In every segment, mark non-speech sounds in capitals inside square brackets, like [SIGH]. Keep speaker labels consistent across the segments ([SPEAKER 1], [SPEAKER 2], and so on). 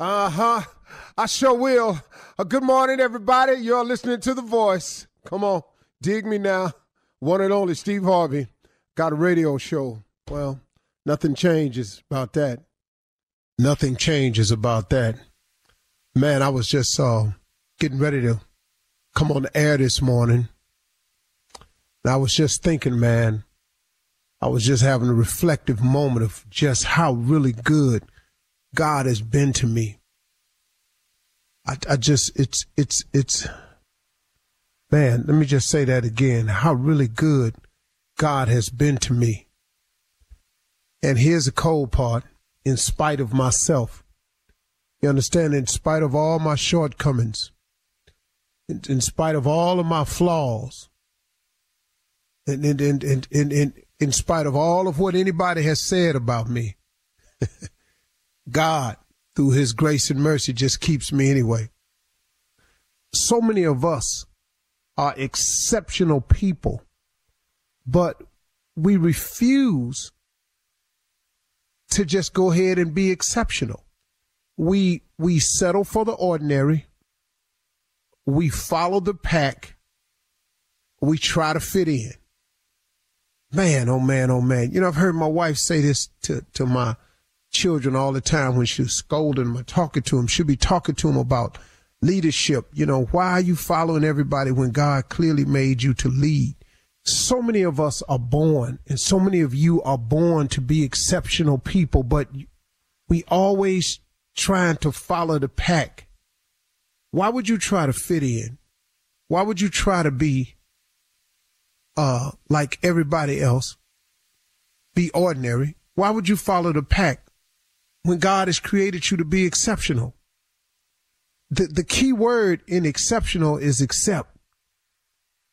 [SPEAKER 1] Uh huh. I sure will. Uh, good morning, everybody. You're listening to The Voice. Come on, dig me now. One and only Steve Harvey. Got a radio show. Well, nothing changes about that. Nothing changes about that. Man, I was just uh, getting ready to come on the air this morning. And I was just thinking, man, I was just having a reflective moment of just how really good God has been to me. I, I just, it's, it's, it's, man, let me just say that again. How really good God has been to me. And here's the cold part in spite of myself. You understand? In spite of all my shortcomings, in, in spite of all of my flaws, and in, in, in, in, in spite of all of what anybody has said about me, [LAUGHS] God, through his grace and mercy, just keeps me anyway. So many of us are exceptional people, but we refuse to just go ahead and be exceptional. We we settle for the ordinary. We follow the pack. We try to fit in. Man, oh man, oh man. You know, I've heard my wife say this to, to my children all the time when she's scolding them or talking to them. She'll be talking to them about leadership. You know, why are you following everybody when God clearly made you to lead? So many of us are born, and so many of you are born to be exceptional people, but we always trying to follow the pack. Why would you try to fit in? Why would you try to be uh, like everybody else? Be ordinary. Why would you follow the pack when God has created you to be exceptional? The the key word in exceptional is accept.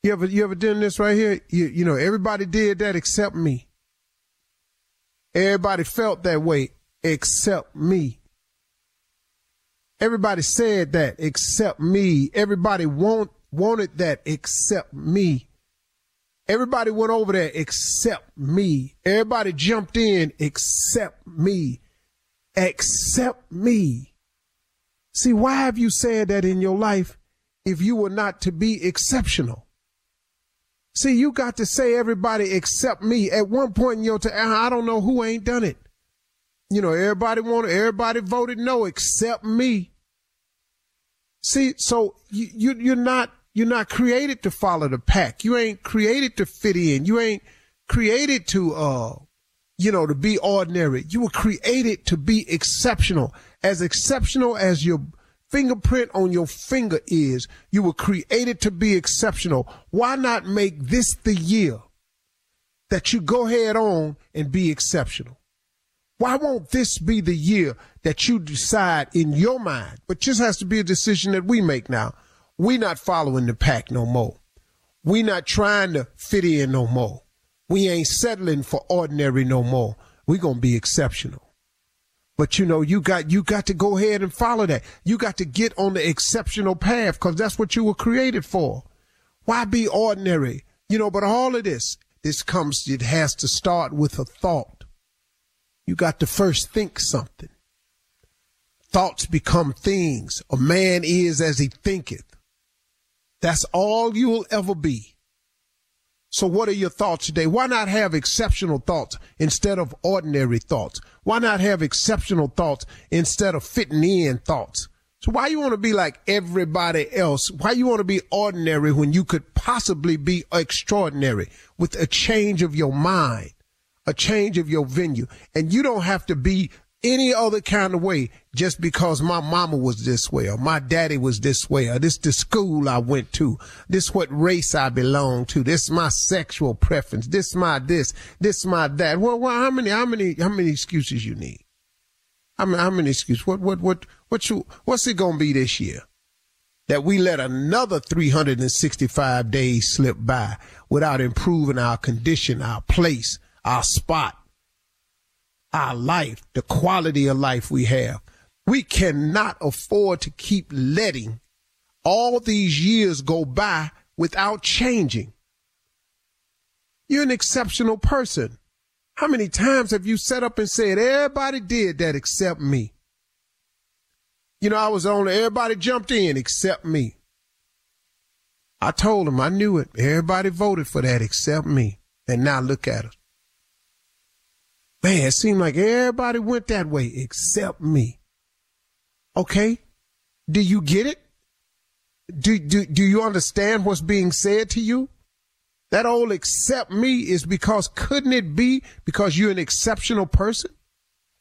[SPEAKER 1] You ever you ever done this right here? You you know everybody did that except me. Everybody felt that way except me. Everybody said that except me. Everybody want wanted that except me. Everybody went over there except me. Everybody jumped in except me. Except me. See, why have you said that in your life if you were not to be exceptional? See, you got to say everybody except me. At one point in your time, I don't know who ain't done it. You know, everybody wanted, everybody voted no except me. See, so you, you you're not you're not created to follow the pack. You ain't created to fit in. You ain't created to uh you know, to be ordinary. You were created to be exceptional. As exceptional as your fingerprint on your finger is, you were created to be exceptional. Why not make this the year that you go head on and be exceptional? Why won't this be the year that you decide in your mind? But just has to be a decision that we make now. We're not following the pack no more. We're not trying to fit in no more. We ain't settling for ordinary no more. We gonna be exceptional. But you know, you got you got to go ahead and follow that. You got to get on the exceptional path because that's what you were created for. Why be ordinary? You know, but all of this, this comes, it has to start with a thought. You got to first think something. Thoughts become things. A man is as he thinketh. That's all you will ever be. So what are your thoughts today? Why not have exceptional thoughts instead of ordinary thoughts? Why not have exceptional thoughts instead of fitting in thoughts? So why you want to be like everybody else? Why you want to be ordinary when you could possibly be extraordinary with a change of your mind, a change of your venue? And you don't have to be any other kind of way just because my mama was this way or my daddy was this way or this the school I went to. This what race I belong to. This my sexual preference. This my this. This my that. Well, well how many how many how many excuses you need? How many how many excuses? What what what what you what's it gonna be this year? That we let another 365 days slip by without improving our condition, our place, our spot, our life, the quality of life we have. We cannot afford to keep letting all these years go by without changing. You're an exceptional person. How many times have you set up and said, everybody did that except me? You know, I was on, everybody jumped in except me. I told them I knew it. Everybody voted for that except me. And now look at us. Man, it seemed like everybody went that way except me. Okay. Do you get it? Do, do, do you understand what's being said to you? That old accept me is because couldn't it be because you're an exceptional person?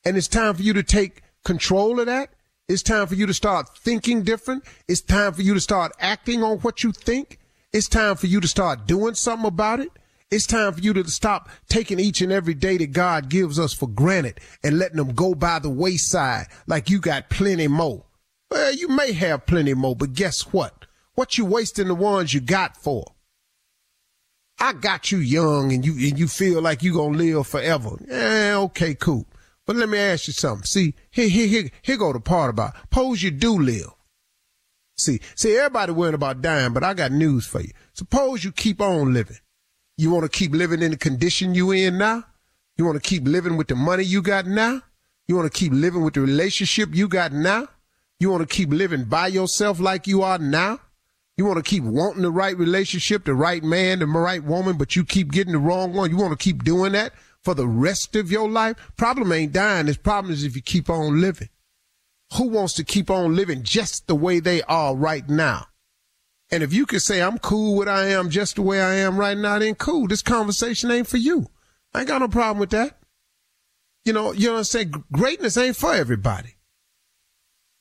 [SPEAKER 1] And it's time for you to take control of that. It's time for you to start thinking different. It's time for you to start acting on what you think. It's time for you to start doing something about it. It's time for you to stop taking each and every day that God gives us for granted and letting them go by the wayside like you got plenty more. Well, you may have plenty more, but guess what? What you wasting the ones you got for? I got you young and you and you feel like you gonna live forever. Eh, okay, cool. But let me ask you something. See, here, here, here, here go the part about. Suppose you do live. See, see, everybody worrying about dying, but I got news for you. Suppose you keep on living. You want to keep living in the condition you in now? You want to keep living with the money you got now? You want to keep living with the relationship you got now? You want to keep living by yourself like you are now? You want to keep wanting the right relationship, the right man, the right woman, but you keep getting the wrong one. You want to keep doing that for the rest of your life? Problem ain't dying. This problem is if you keep on living. Who wants to keep on living just the way they are right now? And if you can say, I'm cool with I am just the way I am right now, then cool. This conversation ain't for you. I ain't got no problem with that. You know, you know what I'm saying? Greatness ain't for everybody.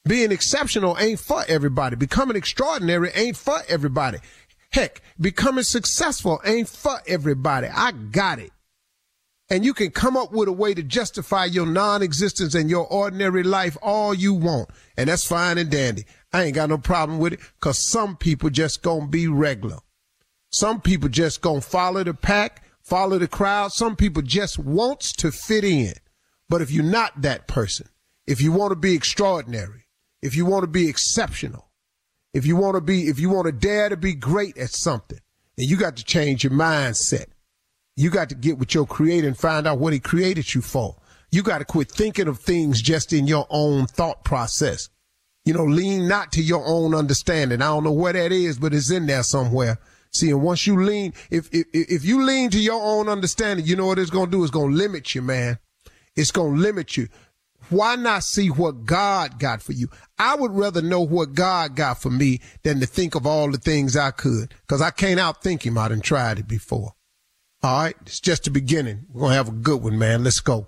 [SPEAKER 1] Being exceptional ain't for everybody. Becoming extraordinary ain't for everybody. Heck, becoming successful ain't for everybody. I got it. And you can come up with a way to justify your non-existence and your ordinary life all you want. And that's fine and dandy. I ain't got no problem with it because some people just gonna be regular. Some people just gonna follow the pack, follow the crowd. Some people just wants to fit in. But if you're not that person, if you want to be extraordinary, if you want to be exceptional, if you want to be, if you want to dare to be great at something, then you got to change your mindset. You got to get with your creator and find out what he created you for. You got to quit thinking of things just in your own thought process. You know, lean not to your own understanding. I don't know where that is, but it's in there somewhere. See, and once you lean, if, if, if you lean to your own understanding, you know what it's going to do? It's going to limit you, man. It's going to limit you. Why not see what God got for you? I would rather know what God got for me than to think of all the things I could, because I can't outthink him. I done tried it before. All right, it's just the beginning. We're going to have a good one, man. Let's go.